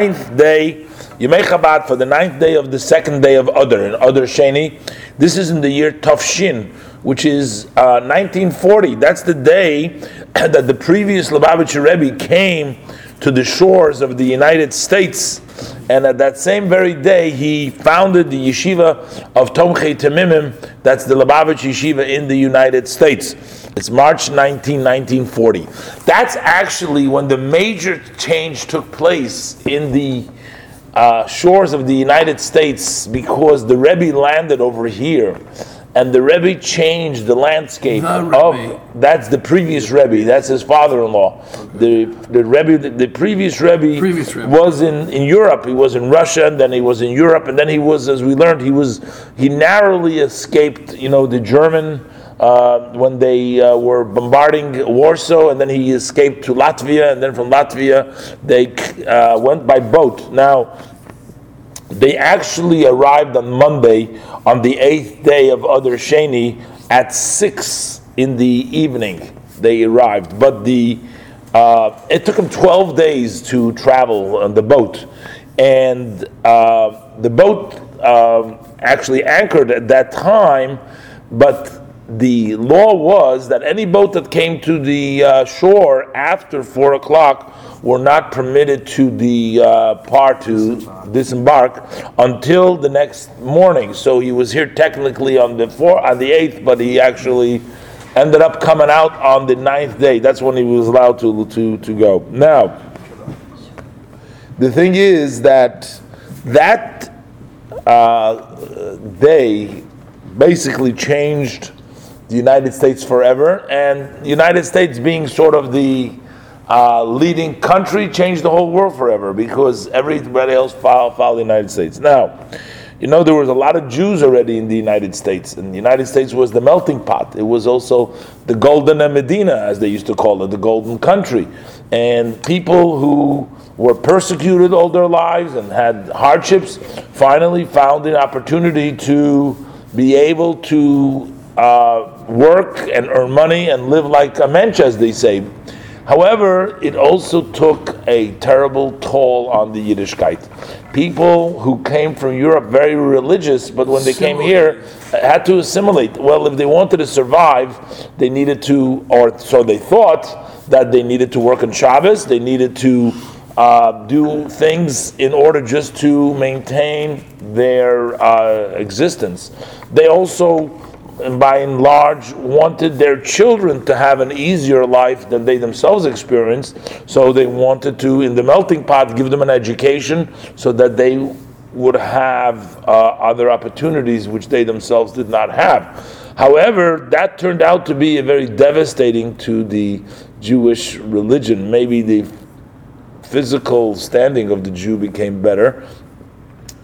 ninth day, Yemei Chabad for the ninth day of the second day of Adar, in Adar Sheni. This is in the year Tafshin, which is uh, 1940. That's the day that the previous Lubavitcher Rebbe came to the shores of the United States. And at that same very day, he founded the yeshiva of Tomchei Temimim, that's the Lubavitch yeshiva in the United States. It's March 19, 1940. That's actually when the major change took place in the uh, shores of the United States because the Rebbe landed over here and the Rebbe changed the landscape The of that's the previous Rebbe, that's his father-in-law. The the Rebbe the, the previous Rebbe, Previous Rebbe. was in, in Europe. He was in Russia and then he was in Europe and then he was as we learned he was he narrowly escaped, you know, the German uh, when they uh, were bombarding Warsaw, and then he escaped to Latvia, and then from Latvia they uh, went by boat. Now, they actually arrived on Monday, on the eighth day of Adar Sheni, at six in the evening. They arrived, but the uh, it took them twelve days to travel on the boat, and uh, the boat um, actually anchored at that time, but the law was that any boat that came to the uh, shore after four o'clock were not permitted to the uh, part to disembark until the next morning. So he was here technically on the four on the eighth, but he actually ended up coming out on the ninth day. That's when he was allowed to to to go. Now, the thing is that that uh, day basically changed the United States forever, and the United States being sort of the uh, leading country changed the whole world forever because everybody else followed, followed the United States. Now, you know, there was a lot of Jews already in the United States, and the United States was the melting pot. It was also the Golden Medina, as they used to call it, the Golden Country. And people who were persecuted all their lives and had hardships finally found an opportunity to be able to uh, work and earn money and live like a mensch, as they say. However, it also took a terrible toll on the Yiddishkeit. People who came from Europe very religious, but when they came here, had to assimilate. Well, if they wanted to survive, they needed to, or so they thought, that they needed to work on Shabbos, they needed to uh, do things in order just to maintain their uh, existence. They also and by and large wanted their children to have an easier life than they themselves experienced. So they wanted to in the melting pot give them an education so that they would have uh, other opportunities which they themselves did not have. However that turned out to be a very devastating to the jewish religion. Maybe the physical standing of the jew became better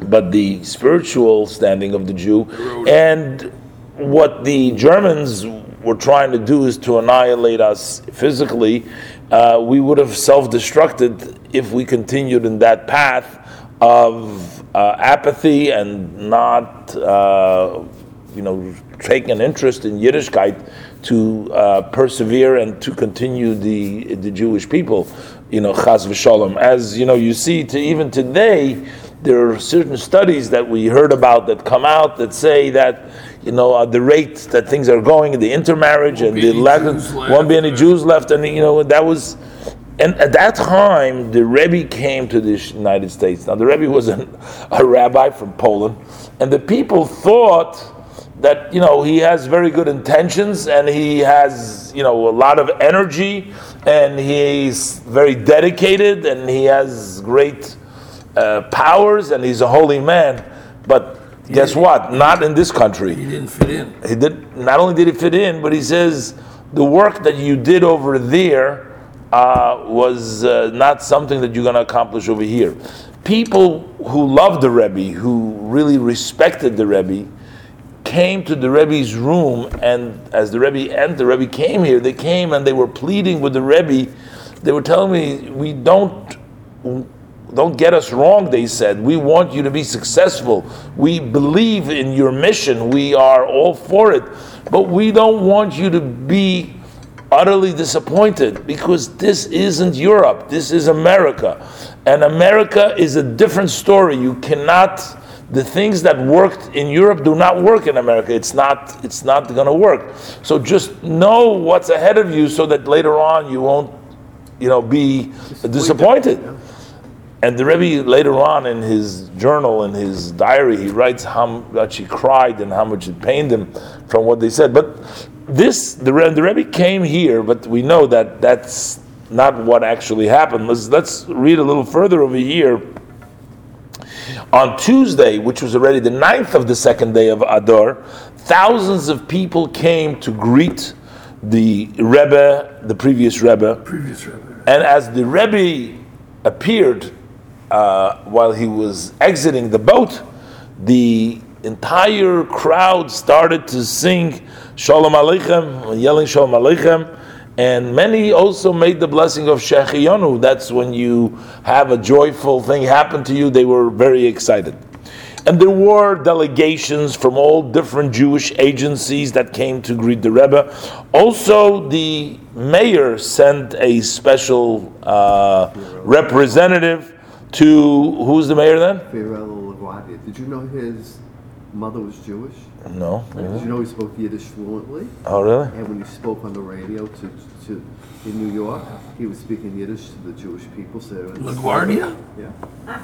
but the spiritual standing of the jew and what the Germans were trying to do is to annihilate us physically. Uh, we would have self-destructed if we continued in that path of uh, apathy and not, uh, you know, taking an interest in Yiddishkeit to uh, persevere and to continue the the Jewish people. You know, chas v'shalom. As you know, you see, to even today, there are certain studies that we heard about that come out that say that you know uh, the rate that things are going, the intermarriage and the lack of left, won't be any Jews left, and you know that was. And at that time, the Rebbe came to the United States. Now, the Rebbe was an, a rabbi from Poland, and the people thought that you know he has very good intentions and he has you know a lot of energy and he's very dedicated and he has great uh, powers and he's a holy man. But guess what? Not in this country. He didn't fit in. He did not only did he fit in, but he says the work that you did over there uh, was uh, not something that you're going to accomplish over here. People who loved the Rebbe, who really respected the Rebbe, came to the Rebbe's room, and as the Rebbe and the Rebbe came here, they came and they were pleading with the Rebbe. They were telling me, "We don't." Don't get us wrong, they said. We want you to be successful. We believe in your mission. We are all for it. But we don't want you to be utterly disappointed because this isn't Europe, this is America. And America is a different story. You cannot the things that worked in Europe do not work in America. It's not it's not going to work. So just know what's ahead of you so that later on you won't you know be disappointed. And the Rebbe later on in his journal, in his diary, he writes how much he cried and how much it pained him from what they said. But this, the, the Rebbe came here, but we know that that's not what actually happened. Let's, let's read a little further over here. On Tuesday, which was already the ninth of the second day of Adar, thousands of people came to greet the Rebbe, the previous Rebbe. Previous Rebbe. And as the Rebbe appeared uh, while he was exiting the boat, the entire crowd started to sing Shalom Aleichem, yelling Shalom Aleichem. And many also made the blessing of Shehecheyanu. That's when you have a joyful thing happen to you. They were very excited. And there were delegations from all different Jewish agencies that came to greet the Rebbe. Also, the mayor sent a special uh, representative to who's the mayor then? Fiorello LaGuardia. Did you know his mother was Jewish? No. Did you know he spoke Yiddish fluently? Oh, really? And when he spoke on the radio to, to in New York, he was speaking Yiddish to the Jewish people. So LaGuardia? Yeah.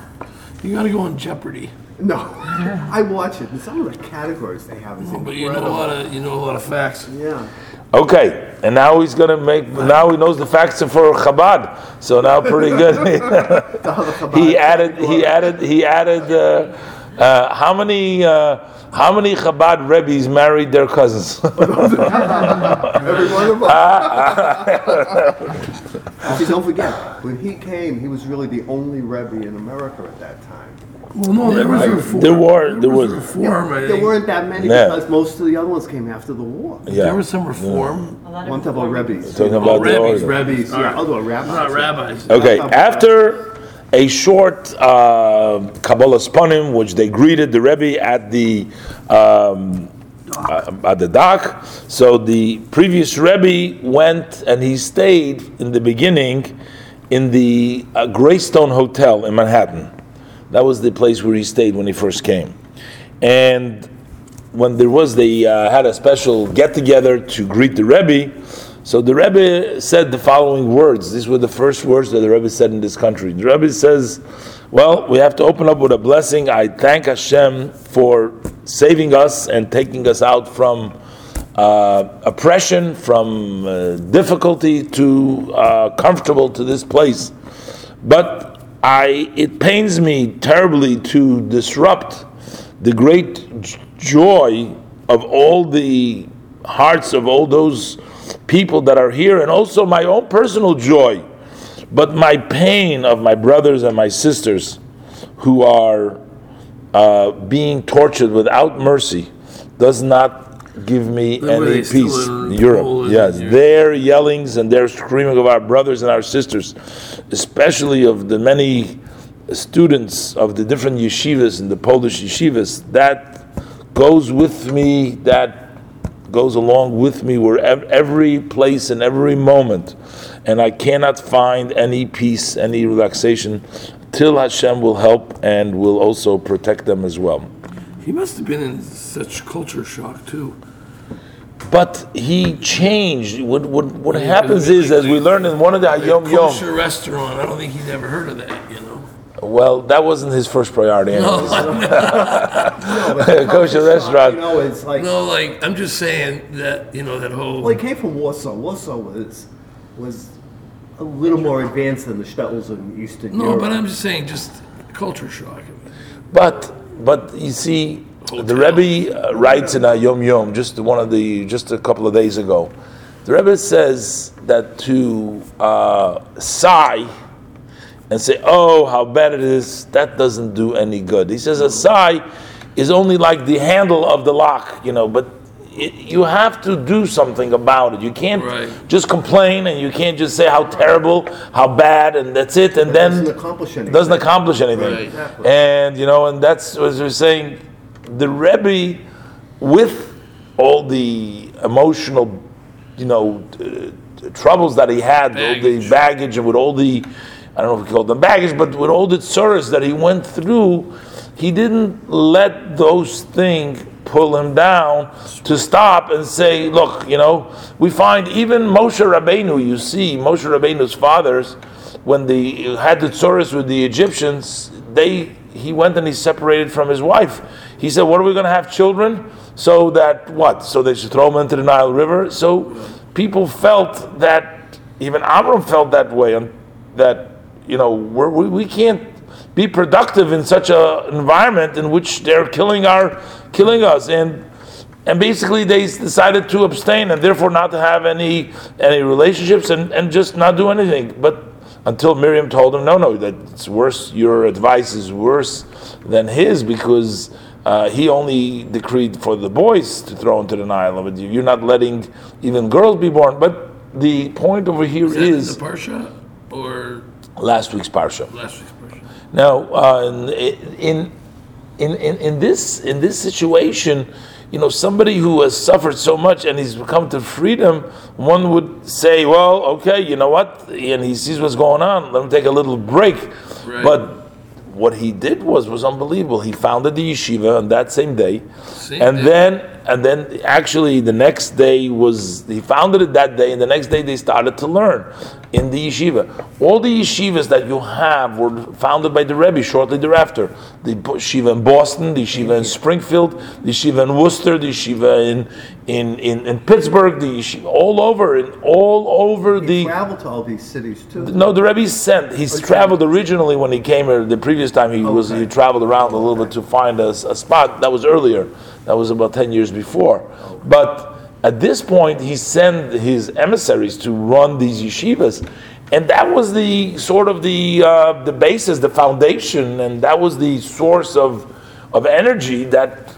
You got to go on Jeopardy. No, I watch it. And some of the categories they have is oh, But you know a lot of you know a lot of facts. Yeah. Okay, and now he's gonna make. Now he knows the facts for Chabad. So now pretty good. he added. He added. He added. Uh, uh, how many? Uh, how many Chabad Rebbe's married their cousins? Every one of them. Ah. don't forget, when he came, he was really the only Rebbe in America at that time. Well, no, there was reform. There were, there was. reform. I There think. weren't that many Yeah. because most of the other ones came after the war. Yeah. There was some reform. One type of Rebbe's. Talking Oh, about the oh, rabbis, order. Rebbe's, yeah, other rabbis. Not rabbis. Okay, after a short uh, Kabbalas Panim, which they greeted the Rebbe at the um, uh, at the dock. So the previous Rebbe went and he stayed in the beginning in the uh, Greystone Hotel in Manhattan. That was the place where he stayed when he first came, and when there was they uh, had a special get together to greet the Rebbe. So the Rebbe said the following words. These were the first words that the Rebbe said in this country. The Rebbe says, "Well, we have to open up with a blessing. I thank Hashem for saving us and taking us out from uh, oppression, from uh, difficulty to uh, comfortable to this place. But I, it pains me terribly to disrupt the great joy of all the hearts of all those people that are here, and also my own personal joy, but my pain of my brothers and my sisters who are uh, being tortured without mercy does not give me any peace. in Europe, Poland? yes, Yeah. their yellings and their screaming of our brothers and our sisters, especially of the many students of the different yeshivas and the Polish yeshivas, that goes with me, that goes along with me wherever every place and every moment, and I cannot find any peace, any relaxation, till Hashem will help and will also protect them as well. He must have been in such culture shock too. But he changed. What what, what happens is, as we learned in one of the Yom Yom, restaurant. I don't think he'd ever heard of that. You know. Well, that wasn't his first priority. Anyways. No, but Kosher restaurant. shock, You know, it's like, No, like I'm just saying that you know that whole. well, he came from Warsaw. Warsaw was, was a little more advanced than the shtetls in Eastern no, Europe. but I'm just saying, just culture shock. But but you see, the Rebbe uh, writes in a Yom Yom just one of the just a couple of days ago. The Rebbe says that to uh, sigh and say, "Oh, how bad it is," that doesn't do any good. He says a sigh is only like the handle of the lock, you know, but. It, you have to do something about it. You can't Right. just complain, and you can't just say how terrible, how bad, and that's it. And It then doesn't accomplish anything. doesn't accomplish anything. Right. Exactly. And you know, and that's as we're saying, the Rebbe, with all the emotional, you know, uh, troubles that he had, all the Baggage. baggage and with all the, I don't know if we call them baggage, but with all the tsuras that he went through, he didn't let those things pull him down to stop and say, look, you know, we find even Moshe Rabbeinu, you see, Moshe Rabbeinu's fathers, when they had the tsuras with the Egyptians, they he went and he separated from his wife. He said, "What are we going to have children? So that what? So they should throw them into the Nile River." So people felt that even Amram felt that way, that you know we're, we we can't be productive in such an environment in which they're killing our killing us. And and basically they decided to abstain and therefore not to have any any relationships and, and just not do anything. But until miriam told him no no that it's worse your advice is worse than his because uh, he only decreed for the boys to throw into the nile but you're not letting even girls be born. But the point over here Is that in is the Parsha or last week's parsha last week's Parsha? now, uh, in, in in in this in this situation, you know, somebody who has suffered so much and he's come to freedom, one would say, well, okay, you know what, and he sees what's going on. Let him take a little break. Right. But what he did was was unbelievable. He founded the yeshiva on that same day, Same and day. then and then actually the next day was he founded it that day, and the next day they started to learn in the yeshiva. All the yeshivas that you have were founded by the Rebbe shortly thereafter. The yeshiva in Boston, the yeshiva in Springfield, the yeshiva in Worcester, the yeshiva in in, in, in Pittsburgh, the yeshiva all over and all over the. Travel to all these cities too. No, the Rebbe sent. He's Okay. traveled originally when he came here. The previous time he was he traveled around a little bit to find a spot. That was earlier. That was about ten years before. But at this point, he sent his emissaries to run these yeshivas, and that was the sort of the uh, the basis, the foundation, and that was the source of of energy that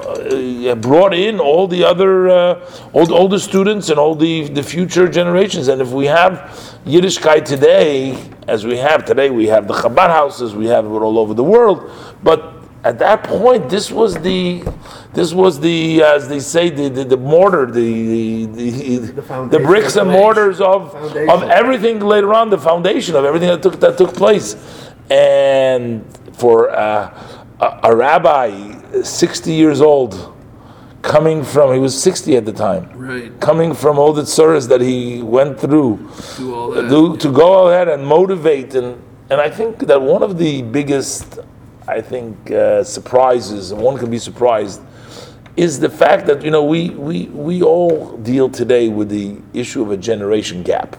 uh, brought in all the other uh, all, all the students and all the, the future generations. And if we have Yiddishkeit today, as we have today, we have the Chabad houses, we have it all over the world. But at that point, this was the this was the as they say the the, the mortar, the the, the, the, foundation. bricks and mortars of of everything later on, the foundation of everything that took that took place. And for uh, a, a rabbi, sixty years old, coming from he was sixty at the time, Right. coming from all the tsuras that he went through, Do all that. to, to go ahead and motivate and and I think that one of the biggest, I think, uh, surprises, and one can be surprised, is the fact that you know we we we all deal today with the issue of a generation gap.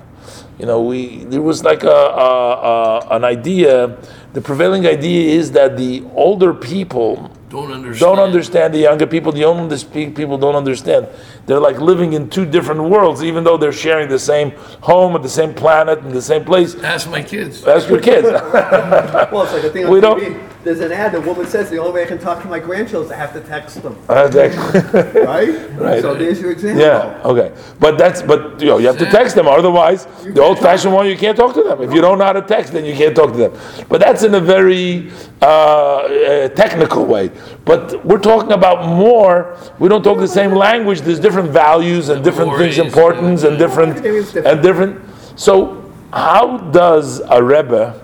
You know, we there was like a, a, a an idea. The prevailing idea is that the older people Don't understand. don't understand the younger people. The younger people don't understand. They're like living in two different worlds, even though they're sharing the same home and the same planet and the same place. Ask my kids. Ask your kids. Well, it's like a thing on We TV. don't- There's an ad. The woman says the only way I can talk to my grandchildren is I have to text them. That- Right. Right. So there's your example. yeah. Okay. But that's but you know you have to text them. Otherwise, the old-fashioned one you can't talk to them. If you don't know how to text, then you can't talk to them. But that's in a very uh, uh, technical way. But we're talking about more. We don't talk the same language. There's different values and different things, Mores, importance and different different. and different. So how does a rebbe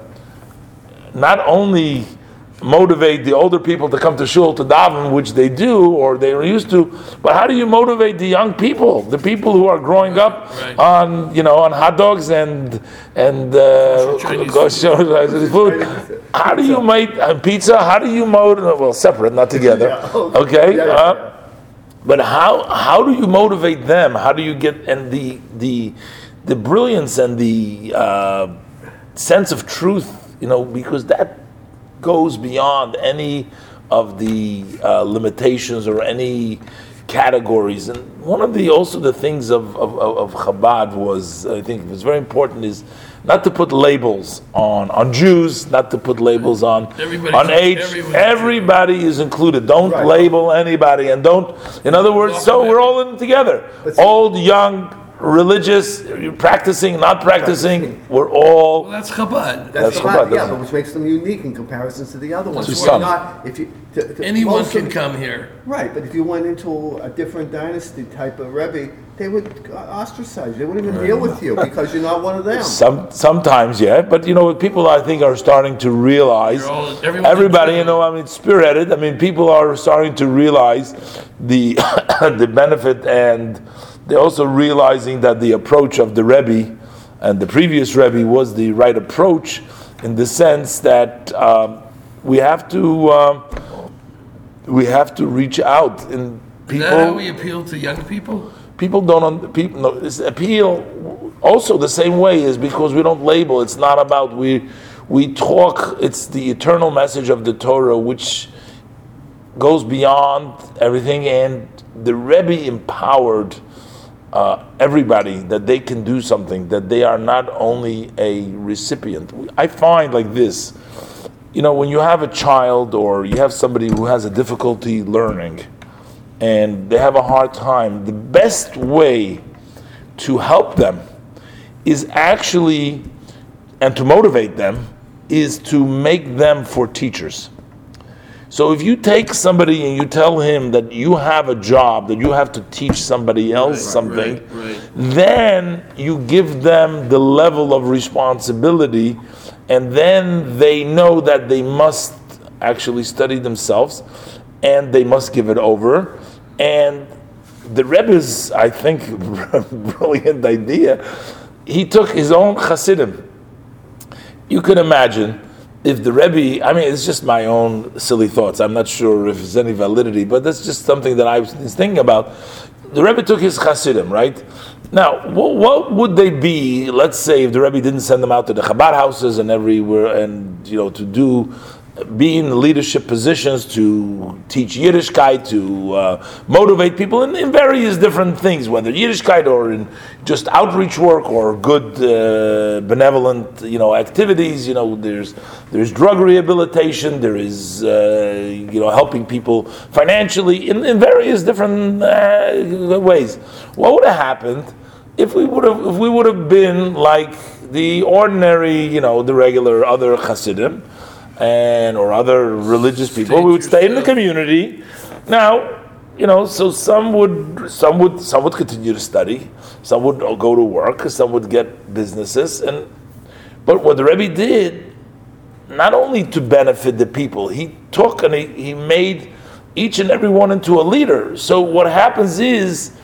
not only motivate the older people to come to shul to daven, which they do or they are used to, but how do you motivate the young people, the people who are growing up Right. on you know on hot dogs and and uh, Chinese kosher food? How do you make uh, pizza? How do you motivate? Well, separate, not together. Okay. Yeah, yeah, uh, yeah. But how how do you motivate them? How do you get and the the the brilliance and the uh, sense of truth? You know, because that goes beyond any of the uh, limitations or any categories. And one of the also the things of, of, of Chabad was I think was very important is not to put labels on on Jews, not to put labels on Everybody on age. everyone- Everybody is included. Don't Right. label anybody, and don't. In other words, so we're all in together. Old, young, religious, practicing, not practicing. We're all. Well, that's Chabad. That's, That's Chabad, Chabad, yeah, but which makes them unique in comparison to the other ones. To If some. you're not, if you, to, to Anyone can of- come here. Right, but if you went into a different dynasty type of Rebbe, they would ostracize you. They wouldn't even deal with you because you're not one of them. Some sometimes, yeah, but you know, people I think are starting to realize. All- everybody, you know, I mean, spearheaded. I mean, people are starting to realize the the benefit, and they're also realizing that the approach of the Rebbe and the previous Rebbe was the right approach, in the sense that um, we have to um, we have to reach out and Is that how people we appeal to young people? People don't people no, it's appeal also the same way is because we don't label. It's not about we we talk it's the eternal message of the torah which goes beyond everything. And the rebbe empowered uh, everybody that they can do something that they are not only a recipient. I find like this you know when you have a child or you have somebody who has a difficulty learning and they have a hard time, the best way to help them is actually, and to motivate them, is to make them for teachers. So if you take somebody and you tell him that you have a job, that you have to teach somebody else something, right, right. then you give them the level of responsibility, and then they know that they must actually study themselves and they must give it over. And the Rebbe's, I think, brilliant idea, he took his own Hasidim. You can imagine if the Rebbe, I mean, it's just my own silly thoughts. I'm not sure if there's any validity, but that's just something that I was thinking about. The Rebbe took his Hasidim, right? Now, what, what would they be? Let's say if the Rebbe didn't send them out to the Chabad houses and everywhere, and you know, to do, be in leadership positions, to teach Yiddishkeit, to uh, motivate people in, in various different things, whether Yiddishkeit or in just outreach work or good uh, benevolent, you know, activities. You know, there's there's drug rehabilitation, there is uh, you know helping people financially in, in various different uh, ways. What would have happened if we would have if we would have been like the ordinary, you know, the regular other Hasidim and or other religious people? We would stay in the community. Now, you know, so some would some would some would continue to study, some would go to work, some would get businesses, and but what the Rebbe did, not only to benefit the people, he took and he, he made each and every one into a leader. So what happens is,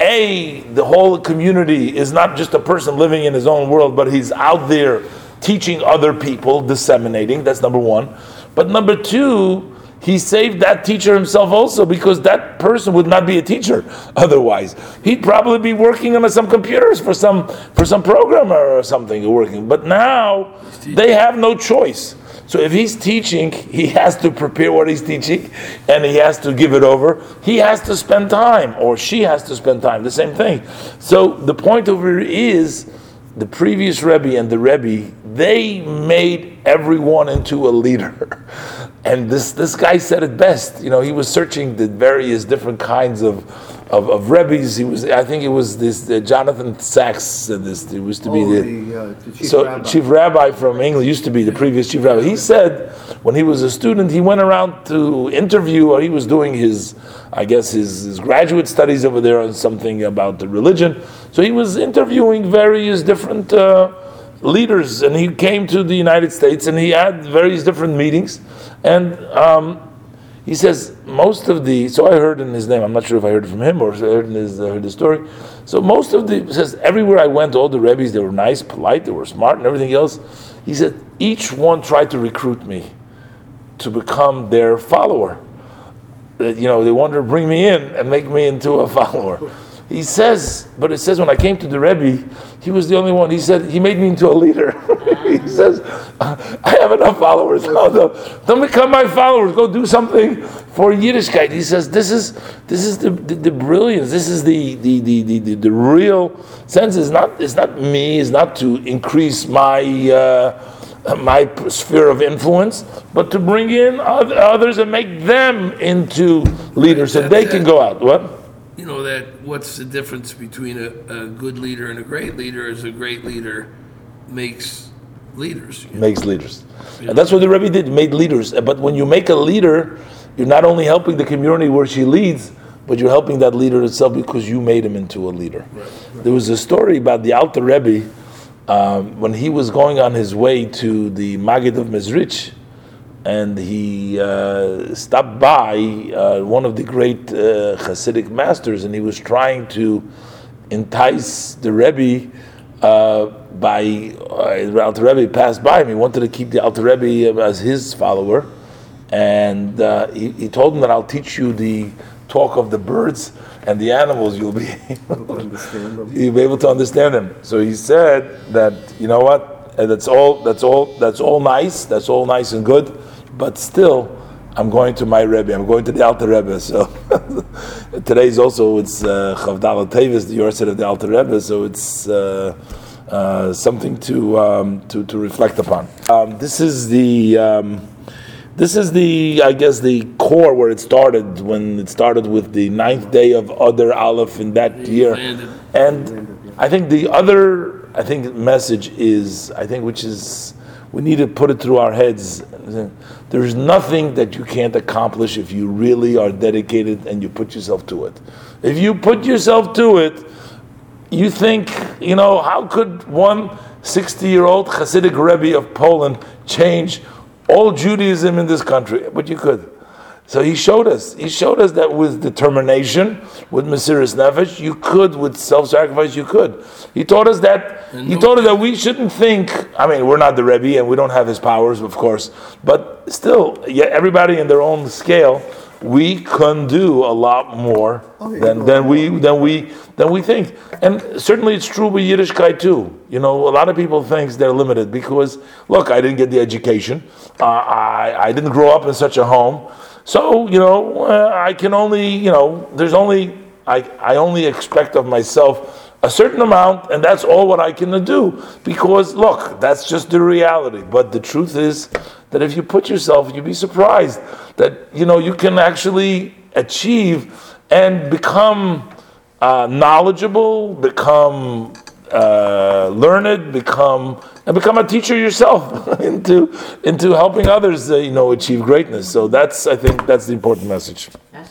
a the whole community is not just a person living in his own world, but he's out there teaching other people, disseminating. That's number one. But number two, he saved that teacher himself also because that person would not be a teacher otherwise. He'd probably be working on some computers for some for some programmer or something working. But now they have no choice. So if he's teaching, he has to prepare what he's teaching and he has to give it over. He has to spend time or she has to spend time, the same thing. So the point over is the previous Rebbe and the Rebbe, they made everyone into a leader. And this, this guy said it best. You know, he was searching the various different kinds of, of, of Rebbes. He was, I think it was this, uh, Jonathan Sachs said this. It used to be Oh, the, the, uh, the chief so rabbi. chief rabbi from England used to be the previous chief rabbi. He said when he was a student, he went around to interview, or he was doing his, I guess his, his graduate studies over there on something about the religion. So he was interviewing various different uh, leaders, and he came to the United States and he had various different meetings, and. Um, he says most of the. So I heard in his name. I'm not sure if I heard it from him or I heard his uh, heard the story. So most of the says everywhere I went, all the rabbis they were nice, polite, they were smart, and everything else. He said each one tried to recruit me to become their follower. That you know they wanted to bring me in and make me into a follower. He says, but it says when I came to the Rebbe, he was the only one. He said he made me into a leader. he says, I have enough followers. No, no, don't become my followers. Go do something for Yiddishkeit. He says this is this is the, the, the brilliance. This is the the, the, the, the real sense. Is not it's not me. It's not to increase my. Uh, my sphere of influence, but to bring in others and make them into leaders so they can go out. What? You know that what's the difference between a, a good leader and a great leader is a great leader makes leaders. you know. makes leaders. And that's what the Rebbe did, made leaders. But when you make a leader, you're not only helping the community where she leads, but you're helping that leader itself because you made him into a leader. There was a story about the Alter Rebbe um, when he was going on his way to the Maggid of Mezrich, and he uh, stopped by uh, one of the great uh, Hasidic masters, and he was trying to entice the Rebbe uh, by uh, the Alter Rebbe passed by him. He wanted to keep the Alter Rebbe as his follower, and uh, he, he told him that I'll teach you the talk of the birds and the animals. You'll be Understand them. you'll be able to understand them. So he said that you know what, that's all. That's all. That's all nice. That's all nice and good, but still. I'm going to my Rebbe. I'm going to the Alter Rebbe. So today's also it's uh, Chof Daled Teves, the Yahrzeit of the Alter Rebbe. So it's uh, uh, something to, um, to to reflect upon. Um, this is the um, this is the I guess the core where it started when it started with the ninth day of Adar Aleph in that year, and I think the other I think message is I think which is we need to put it through our heads. There's nothing that you can't accomplish if you really are dedicated and you put yourself to it. If you put yourself to it, you think, you know, how could one 60 year old Hasidic Rebbe of Poland change all Judaism in this country? But you could. So he showed us. He showed us that with determination, with Mesirus Nefesh, you could, with self sacrifice, you could. He taught us that. And He no- taught us that we shouldn't think. I mean, we're not the Rebbe and we don't have his powers, of course, but still, yeah, everybody in their own scale, we can do a lot more Oh, than, than we than we than we think. And certainly, it's true with Yiddishkeit too. You know, a lot of people think they're limited because look, I didn't get the education. Uh, I I didn't grow up in such a home. So you know, uh, I can only you know, there's only I I only expect of myself a certain amount, and that's all what I can do. Because look, that's just the reality. But the truth is that if you put yourself, you'd be surprised that you know you can actually achieve and become uh, knowledgeable, become uh, learned, become and become a teacher yourself into into helping others, uh, you know, achieve greatness. So that's I think that's the important message.